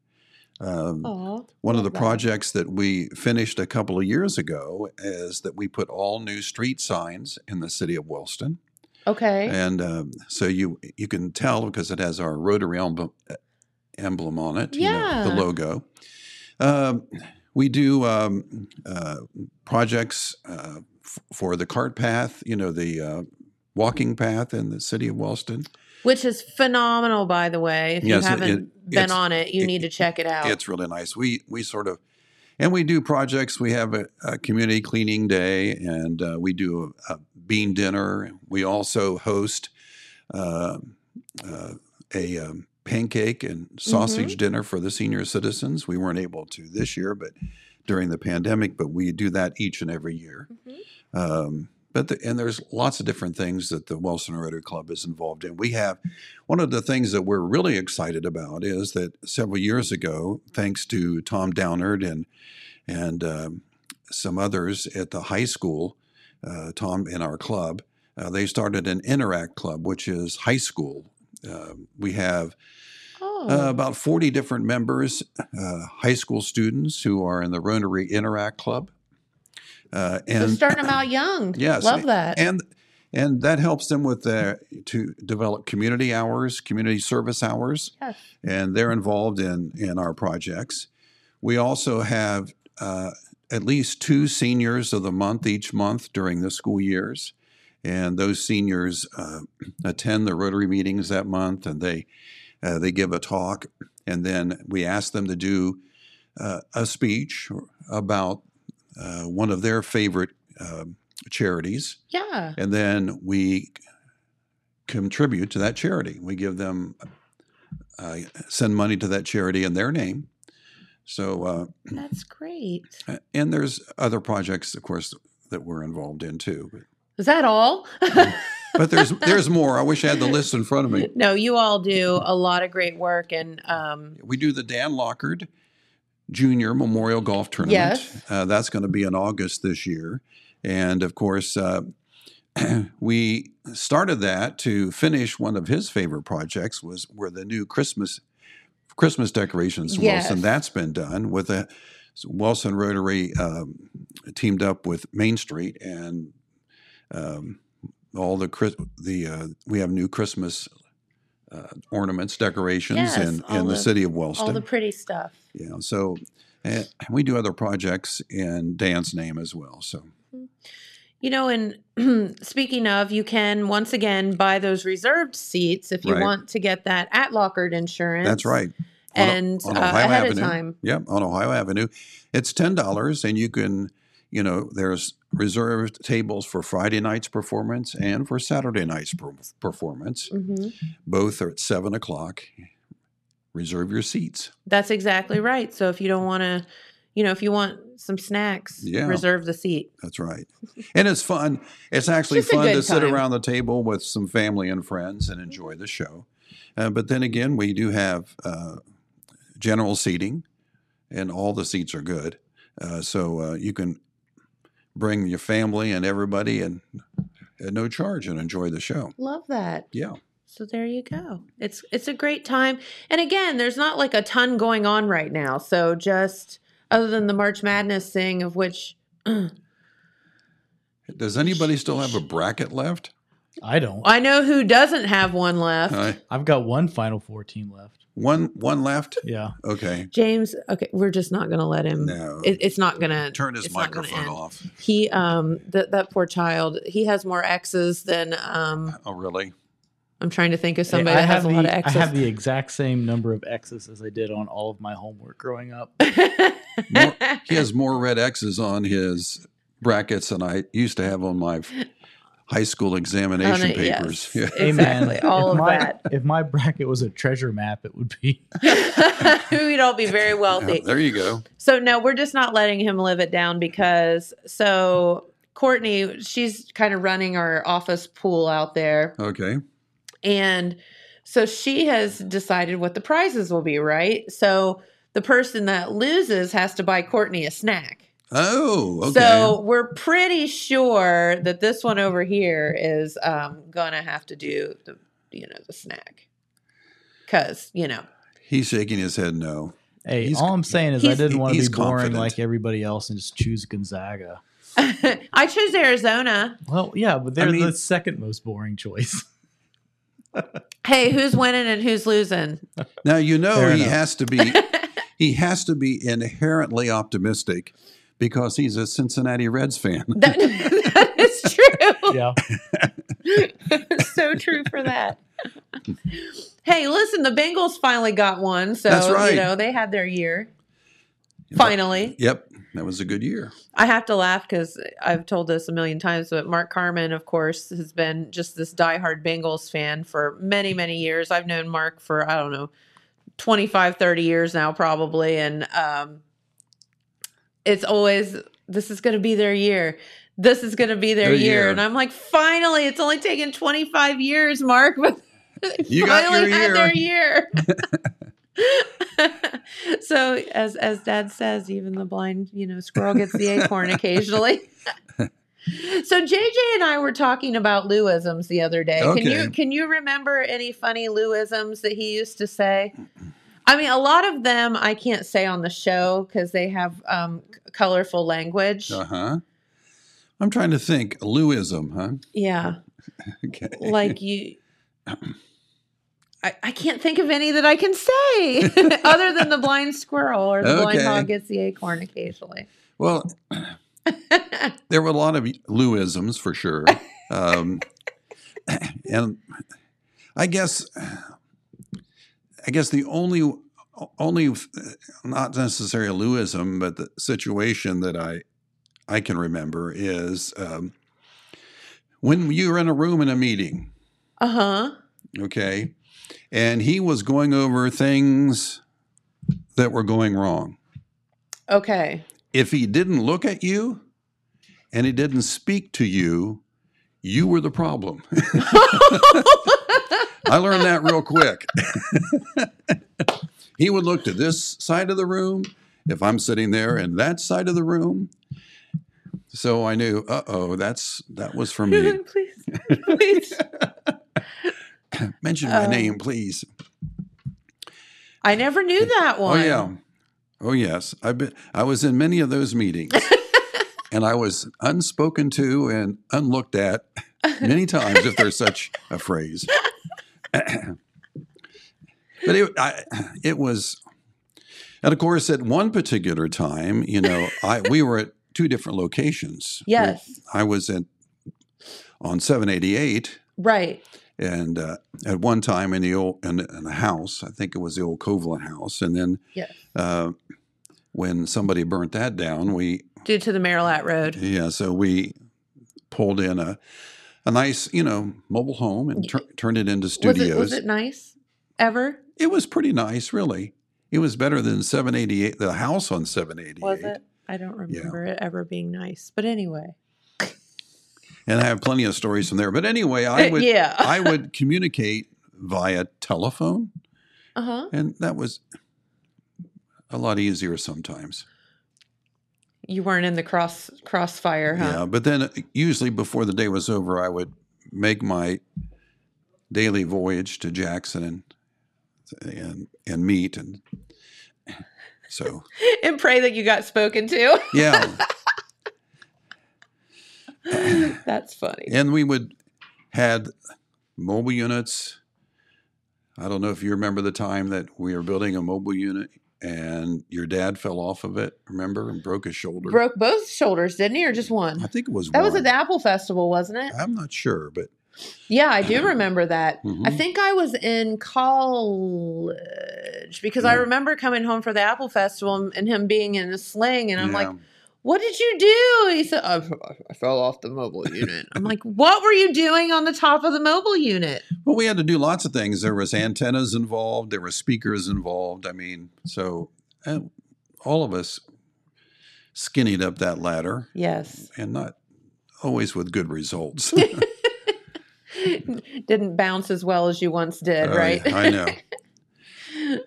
Um, Aww, one of the that. projects that we finished a couple of years ago is that we put all new street signs in the city of Wellston. Okay. And um, so you you can tell because it has our Rotary emblem, emblem on it, yeah. You know, the logo. Um, we do um, uh, projects uh, f- for the cart path, you know, the uh, walking path in the city of Wellston. Which is phenomenal, by the way. If yes, you haven't it, been on it, you it, need to check it out. It's really nice. We we sort of, and we do projects. We have a, a community cleaning day, and uh, we do a, a, bean dinner. We also host uh, uh, a um, pancake and sausage mm-hmm. dinner for the senior citizens. We weren't able to this year, but during the pandemic, but we do that each and every year. Mm-hmm. Um, but the, and there's lots of different things that the Wellston Rotary Club is involved in. We have one of the things that we're really excited about is that several years ago, thanks to Tom Downard and and um, some others at the high school, uh, Tom in our club, uh, they started an Interact Club, which is high school. Uh, we have uh, oh. about 40 different members, uh, high school students who are in the Rotary Interact Club. Uh, and so starting them out young. (clears throat) Yes, love that. And and that helps them with their to develop community hours, community service hours, yes. and they're involved in in our projects. We also have uh, at least two seniors of the month each month during the school years, and those seniors uh, (clears throat) attend the Rotary meetings that month, and they uh, they give a talk, and then we ask them to do uh, a speech about uh, one of their favorite um, charities. Yeah. And then we contribute to that charity. We give them, uh, send money to that charity in their name. So uh, that's great. And there's other projects, of course, that we're involved in too. Is that all? but there's (laughs) there's more. I wish I had the list in front of me. No, you all do a lot of great work, and um, we do the Dan Lockard Junior Memorial Golf Tournament. Yes. Uh, that's going to be in August this year. And of course, uh, (clears throat) we started that to finish one of his favorite projects was where the new Christmas Christmas decorations yes. Wellston. That's been done with a Wellston Rotary um, teamed up with Main Street and um, all the the uh, we have new Christmas uh, ornaments, decorations yes, in, in the, the, city of Wellston. All the pretty stuff. Yeah. So and we do other projects in Dan's name as well. So. Mm-hmm. You know, and (clears throat) speaking of, you can once again buy those reserved seats if you right. want to get that at Lockard Insurance. That's right. And on, on uh, ahead Avenue. of time. Yep, on Ohio Avenue. It's ten dollars, and you can, you know, there's reserved tables for Friday night's performance and for Saturday night's per- performance. Mm-hmm. Both are at seven o'clock. Reserve your seats. That's exactly right. So if you don't want to, you know, if you want some snacks, yeah. reserve the seat. That's right. And it's fun. It's (laughs) actually fun to time. sit around the table with some family and friends and enjoy the show. Uh, but then again, we do have uh, general seating, and all the seats are good. Uh, so uh, you can bring your family and everybody and at no charge and enjoy the show. Love that. Yeah. So there you go. It's it's a great time. And again, there's not like a ton going on right now. So just other than the March Madness thing of which (clears throat) Does anybody still have a bracket left? I don't. I know who doesn't have one left. Uh, I've got one Final Four team left. One one left. Yeah. Okay. James, okay, we're just not going to let him. No. It, it's not going to Turn his it's not gonna microphone off. He, um, that that poor child, he has more X's than um. Oh, really? I'm trying to think of somebody I that has have a lot of the, I have the exact same number of X's as I did on all of my homework growing up. (laughs) More, he has more red X's on his brackets than I used to have on my high school examination On it, papers. yes. (laughs) Yeah. Exactly, all if of my, that. If my bracket was a treasure map, it would be. (laughs) We'd all be very wealthy. Yeah, there you go. So no, we're just not letting him live it down because so Courtney, she's kind of running our office pool out there. Okay. And so she has decided what the prizes will be, right? So the person that loses has to buy Courtney a snack. Oh, okay. So we're pretty sure that this one over here is um, gonna have to do the you know the snack because you know He's shaking his head no. Hey, He's- all I'm saying is I didn't want to be boring confident. like everybody else and just choose Gonzaga. (laughs) I choose Arizona. Well, yeah, but they're mean- the second most boring choice. (laughs) Hey, who's winning and who's losing? Now you know Fair he enough. has to be (laughs) he has to be inherently optimistic because he's a Cincinnati Reds fan. (laughs) That, that is true. yeah. (laughs) so true for that. Hey, listen, the Bengals finally got one, so That's right. you know they had their year. Finally, Yep, that was a good year. I have to laugh because I've told this a million times, but Mark Carmen, of course, has been just this diehard Bengals fan for many, many years. I've known Mark for, I don't know, 25, 30 years now, probably. And um, it's always, this is going to be their year. This is going to be their Their year. year. And I'm like, finally, it's only taken 25 years, Mark, but (laughs) You got finally your had their year. (laughs) so as as dad says even the blind you know squirrel gets the acorn (laughs) occasionally so jj and i were talking about louisms the other day can you can you remember any funny louisms that he used to say i mean a lot of them i can't say on the show because they have um, colorful language Uh huh. I'm trying to think. Louism, huh? yeah (laughs) Okay. like you I, I can't think of any that I can say (laughs) (laughs) other than the blind squirrel or the blind Okay. hog gets the acorn occasionally. Well, there were a lot of Louisms for sure. Um, and I guess, I guess the only, only, not necessarily a Louism, but the situation that I, I can remember is um, when you were in a room in a meeting, Uh huh. okay, and he was going over things that were going wrong. Okay. if he didn't look at you and he didn't speak to you, you were the problem. (laughs) (laughs) (laughs) I learned that real quick. he would look to this side of the room if I'm sitting there in that side of the room. So I knew, uh oh, that's that was for me. (laughs) please, please. Mention my Um, name, please. I never knew that Oh one. yeah. Oh yes. I've been I was in many of those meetings. (laughs) and I was unspoken to and unlooked at many times if there's such a phrase. (clears throat) but it I, it was and of course at one particular time, you know, I we were at two different locations. (laughs) Yes. I was at on 788 Right. and uh, at one time in the old in, in a house, I think it was the old Covalent house, and then Yes. uh, when somebody burnt that down, we Due to the Marilat Road. yeah, so we pulled in a a nice you know mobile home and tur- turned it into Was studios. it, was it nice? Ever? It was pretty nice, really. It was better than 788, the house on 788. Was it? I don't remember it ever being nice. But anyway. And I have plenty of stories from there. But anyway, I would (laughs) yeah. I would communicate via telephone, uh huh. and that was a lot easier sometimes. You weren't in the cross crossfire, huh? Yeah, but then uh, usually before the day was over, I would make my daily voyage to Jackson and and and meet and (laughs) so (laughs) and pray that you got spoken to. (laughs) yeah. That's funny. and we would had mobile units. I don't know if you remember the time that we were building a mobile unit and your dad fell off of it, remember, and broke his shoulder. Broke both shoulders, didn't he, or just one? I think it was That was at the Apple Festival, wasn't it? I'm not sure, but Yeah, I do remember that. I Mhm. think I was in college because I remember coming home for the Apple Festival and, him being in a sling, and I'm like, yeah. "What did you do?" He said, I, "I fell off the mobile unit." I'm like, "What were you doing on the top of the mobile unit?" Well, we had to do lots of things. There was antennas involved. There were speakers involved. I mean, so uh, all of us skinnied up that ladder, Yes, and not always with good results. (laughs) (laughs) didn't bounce as well as you once did, Oh, right? yeah, I know.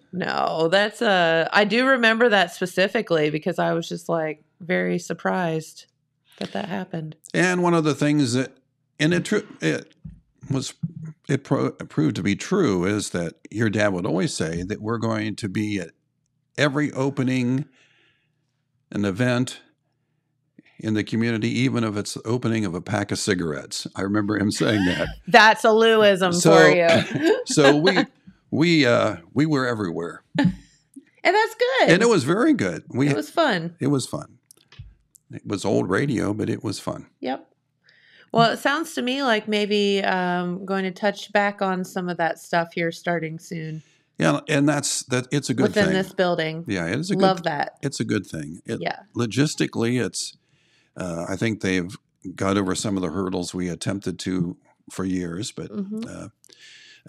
(laughs) no, that's uh I do remember that specifically because I was just like very surprised that that happened. And one of the things that, and it, it was, it pro- proved to be true is that your dad would always say that we're going to be at every opening, an event in the community, even if it's the opening of a pack of cigarettes. I remember him saying that. (laughs) That's a Louism So- for you. (laughs) So we, we, uh, we were everywhere, (laughs) and that's good. and it was very good. We, it was fun. it was fun. It was old radio, but it was fun. Yep. Well, it sounds to me like maybe um, going to touch back on some of that stuff here starting soon Yeah, and that's that. It's a good thing. within thing. this building. yeah, it is a Love good. that. It's a good thing. It, Yeah. Logistically, it's. Uh, I think they've got over some of the hurdles we attempted to for years, but hmm uh,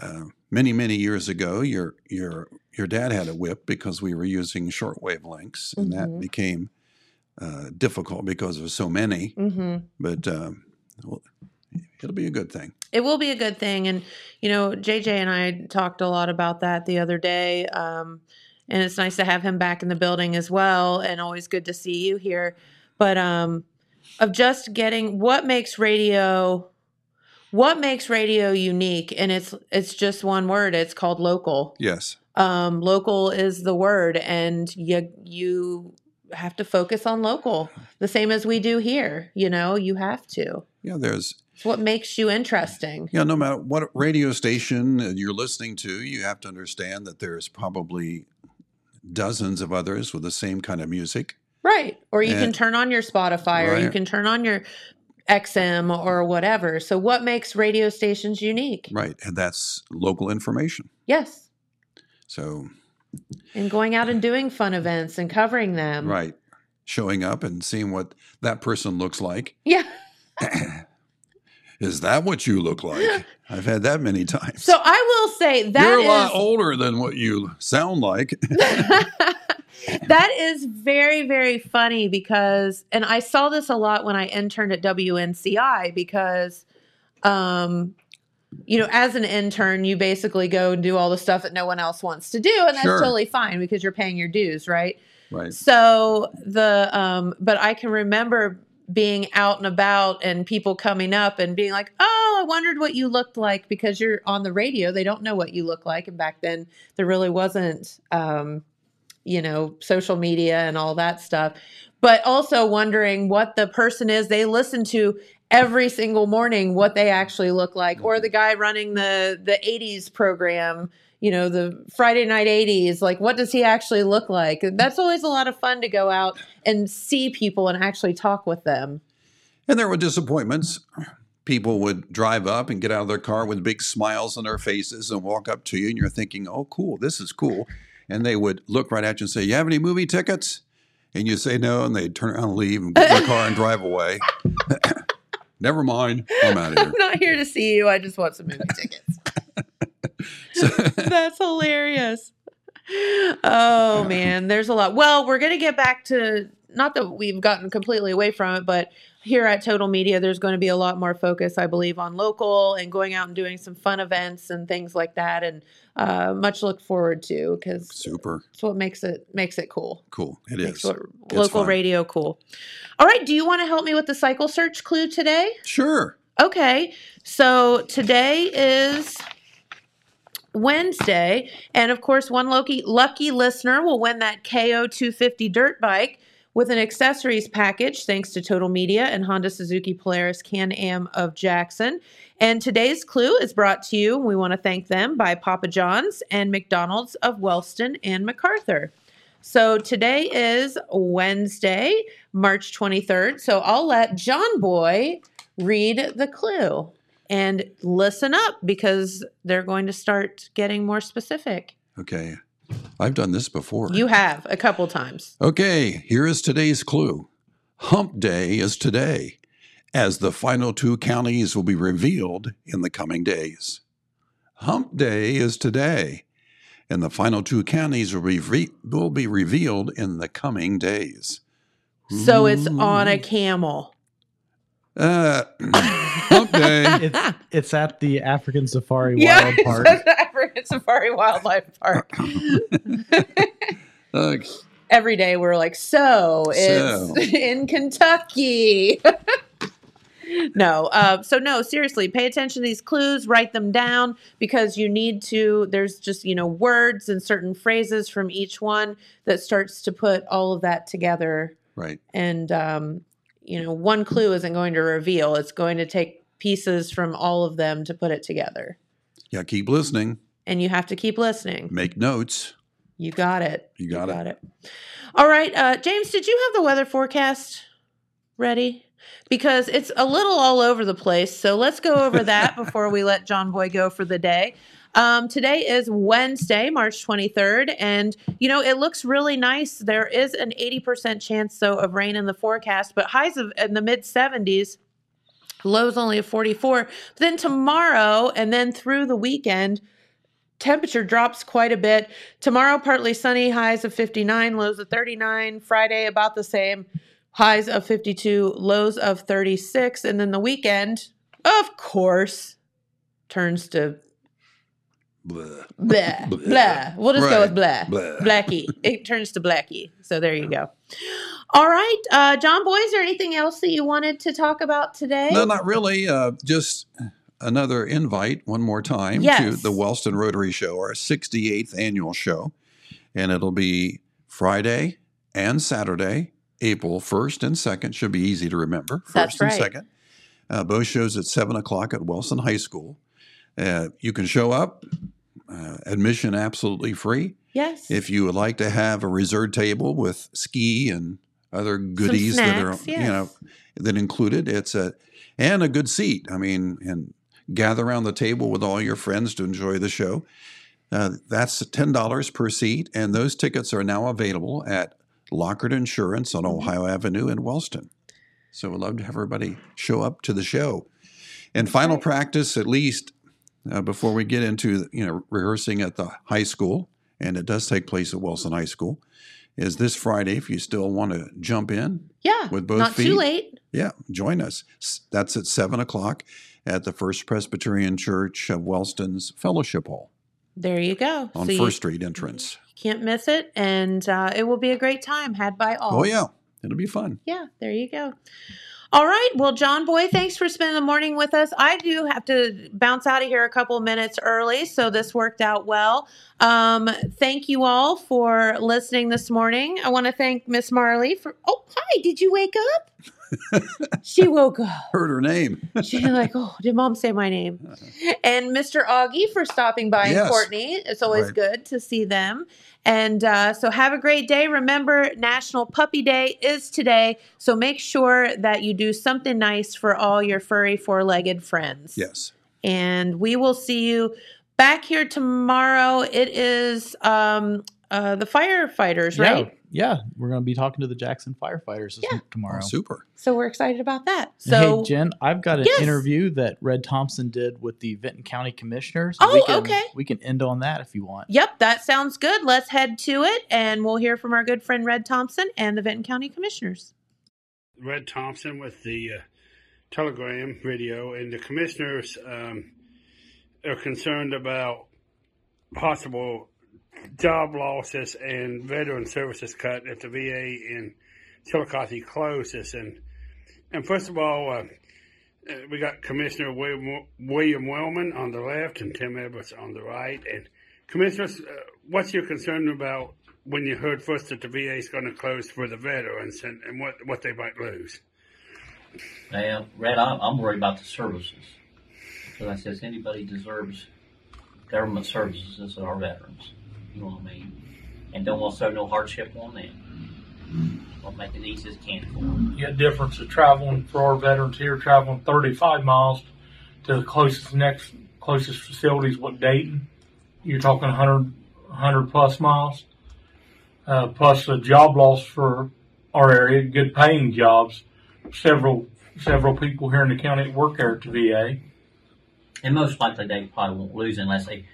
uh, many many years ago, your your your dad had a whip because we were using short wavelengths, and Mhm. that became uh, difficult because of so many. hmm But um, well, it'll be a good thing. It will be a good thing. And, you know, JJ and I talked a lot about that the other day. Um, and it's nice to have him back in the building as well. And always good to see you here. But um, of just getting what makes radio. What makes radio unique? And it's it's just one word. It's called local. Yes. Um, local is the word, and you you have to focus on local, the same as we do here. You know, you have to. Yeah. There's It's what makes you interesting. Yeah, no matter what radio station you're listening to, you have to understand that there's probably dozens of others with the same kind of music. Right. Or you can turn on your Spotify or you can turn on your XM or whatever. So, what makes radio stations unique? Right. And that's local information. Yes. So, And going out and doing fun events and covering them. right. Showing up and seeing what that person looks like. (laughs) Yeah. Is that what you look like? (gasps) I've had that many times. So, I will say that You're a is- lot older than what you sound like. (laughs) (laughs) that is very very funny because and i saw this a lot when i interned at wnci because um you know as an intern you basically go and do all the stuff that no one else wants to do and that's Sure. totally fine because you're paying your dues right right. so the um but I can remember being out and about and people coming up and being like, "Oh, I wondered what you looked like because you're on the radio. They don't know what you look like." And back then there really wasn't um you know, social media and all that stuff. But also wondering what the person is they listen to every single morning what they actually look like or the mm-hmm. guy running the the 80s program you know the friday night 80s like what does he actually look like that's always a lot of fun to go out and see people and actually talk with them And there were disappointments. People would drive up and get out of their car with big smiles on their faces and walk up to you, and you're thinking, oh, cool, this is cool. And they would look right at you and say, You have any movie tickets? And you say no, and they'd turn around and leave and get in their car and drive away. (laughs) Never mind, I'm out of (laughs) i'm not here to see you. I just want some movie (laughs) tickets. (laughs) So, That's hilarious. Oh man, there's a lot. Well, we're gonna get back to not that we've gotten completely away from it, but here at Total Media, there's going to be a lot more focus, I believe, on local and going out and doing some fun events and things like that, and uh, much look forward to because super it's what makes it makes it cool. cool. It Makes is. what- local fun. radio cool. All right, do you want to help me with the cycle search clue today? Sure. Okay, so today is Wednesday, and of course, one lucky lucky listener will win that KO 250 dirt bike, with an accessories package thanks to Total Media and Honda Suzuki Polaris Can Am of Jackson. And today's clue is brought to you, we want to thank them, by Papa John's and McDonald's of Wellston and MacArthur. So today is Wednesday, March 23rd. So I'll let John Boy read the clue and listen up because they're going to start getting more specific. Okay. I've done this before. You have a couple times. Okay, here is today's clue. Hump Day is today, as the final two counties will be revealed in the coming days. Hump Day is today, and the final two counties will be, re- will be revealed in the coming days. So it's on a camel. Uh, (clears throat) hump Day. It's it's at the African Safari Yeah, Wild it's Park. at the African Safari Wildlife Park. (laughs) Uh, Every day we're like, so it's So. (laughs) in Kentucky. (laughs) no, uh, so no, seriously, pay attention to these clues, write them down because you need to. There's just you know words and certain phrases from each one that starts to put all of that together right. and um, you know one clue isn't going to reveal. It's going to take pieces from all of them to put it together. Yeah, keep listening. and you have to keep listening. Make notes. you got it. You got it. all right uh, james did you have the weather forecast ready? Because it's a little all over the place so let's go over that (laughs) before we let john boy go for the day um, today is Wednesday, March 23rd, and you know it looks really nice. There is an 80% chance, though, of rain in the forecast, but highs of in the mid 70s, lows only of 44. But then tomorrow, and then through the weekend, temperature drops quite a bit. Tomorrow, partly sunny, highs of 59, lows of 39. Friday, about the same, highs of 52, lows of 36, and then the weekend, of course, turns to Blah. blah, Blah. blah. We'll just go with blah. Blah. Blacky. (laughs) It turns to blacky. So there you go. All right. Uh, John Boy, is there anything else that you wanted to talk about today? No, not really. Uh, just another invite one more time to the Wellston Rotary Show, our 68th annual show. And it'll be Friday and Saturday, April 1st and 2nd. Should be easy to remember. 1st That's and right. 2nd. Uh, both shows at 7 o'clock at Wellston High School. Uh, you can show up, uh, admission absolutely free. Yes. If you would like to have a reserved table with ski and other goodies that are snacks, you know that included, it's a and a good seat. I mean, and gather around the table with all your friends to enjoy the show. Uh, that's ten dollars per seat, and those tickets are now available at Lockard Insurance on Mm-hmm. Ohio Avenue in Wellston. So we'd love to have everybody show up to the show. And final practice, at least uh, before we get into you know rehearsing at the high school, and it does take place at Wellston High School, is this Friday. If you still want to jump in, yeah. with both Not feet. too late. yeah, join us. That's at seven o'clock at the First Presbyterian Church of Wellston's Fellowship Hall There you go. on So First Street entrance. can't miss it. And uh, it will be a great time had by all. Oh yeah, it'll be fun. Yeah, there you go. All right. Well, John Boy, thanks for spending the morning with us. I do have to bounce out of here a couple minutes early, so this worked out well. Um, thank you all for listening this morning. I want to thank Miss Marley for. Oh, hi! Did you wake up? (laughs) she woke up. (laughs) Heard her name. (laughs) She's like, oh, did mom say my name? (laughs) And Mr. Augie for stopping by and Courtney. It's always Right. good to see them. And uh, so have a great day. Remember, National Puppy Day is today. So make sure that you do something nice for all your furry four legged friends. Yes. And we will see you back here tomorrow. It is um, uh, the firefighters, Yeah, right? Yeah. We're going to be talking to the Jackson firefighters this Yeah. tomorrow. Oh, super. So we're excited about that. So, hey, Jen, I've got an Yes. interview that Red Thompson did with the Vinton County Commissioners. Oh, we can, okay. We can end on that if you want. Yep, that sounds good. Let's head to it, and we'll hear from our good friend Red Thompson and the Vinton County Commissioners. Red Thompson with the uh, Telegram video, and the commissioners um, are concerned about possible job losses and veteran services cut at the VA in Chillicothe closes. And and first of all, uh, uh, we got Commissioner William, William Wellman on the left and Tim Edwards on the right. And commissioners, uh, what's your concern about when you heard first that the VA is going to close for the veterans and, and what, what they might lose? Well, Red, I'm, I'm worried about the services. Because I says anybody deserves government services as our veterans. You know what I mean? And don't want to throw no hardship on them. I'll make it easy as can for them. You got difference of traveling for our veterans here, traveling 35 miles to the closest next closest facilities. What Dayton? You're talking 100, 100 plus miles. Uh, plus the job loss for our area, good paying jobs. Several several people here in the county that work there at the VA. And most likely they probably won't lose unless they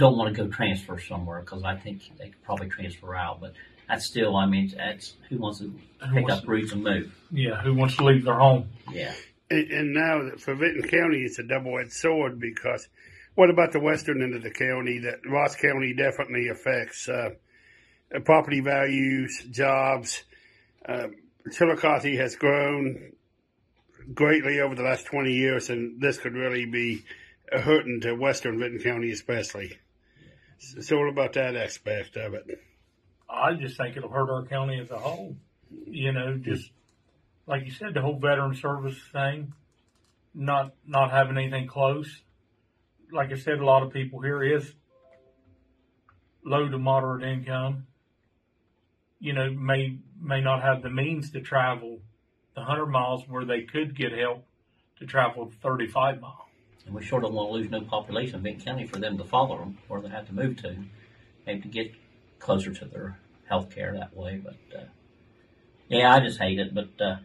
don't want to go transfer somewhere because I think they could probably transfer out. But that's still, I mean, that's who wants to pick wants up roots and move. Yeah, who wants to leave their home? Yeah. And, and now that for Vinton County, it's a double-edged sword because what about the western end of the county? That Ross County definitely affects uh, uh, property values, jobs. Uh, Chillicothe has grown greatly over the last 20 years, and this could really be hurting to western Vinton County, especially. So, what about that aspect of it? I just think it'll hurt our county as a whole. You know, just like you said, the whole veteran service thing, not not having anything close. Like I said, a lot of people here is low to moderate income. You know, may may not have the means to travel the hundred miles where they could get help to travel thirty five miles. And we sure don't want to lose no population in Vinton County for them to follow them where they have to move to, maybe to get closer to their health care that way. But uh, yeah, I just hate it. But uh,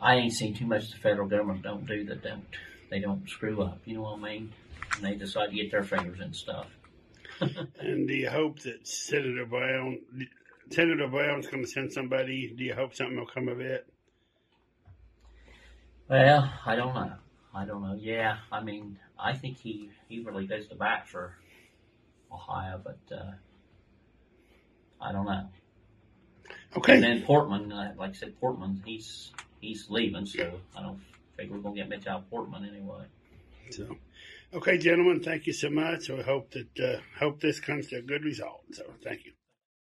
I ain't seen too much the federal government don't do that don't they don't screw up. You know what I mean? And they decide to get their fingers in stuff. (laughs) And do you hope that Senator Brown, Senator Brown's going to send somebody? Do you hope something will come of it? Well, I don't know. I don't know. Yeah, I mean, I think he he really goes to bat for Ohio, but uh, I don't know. Okay. And then Portman, uh, like I said, Portman, he's he's leaving, so I don't think we're gonna get Mitch out of Portman anyway. So, okay, gentlemen, thank you so much. We hope that uh, hope this comes to a good result. So, thank you.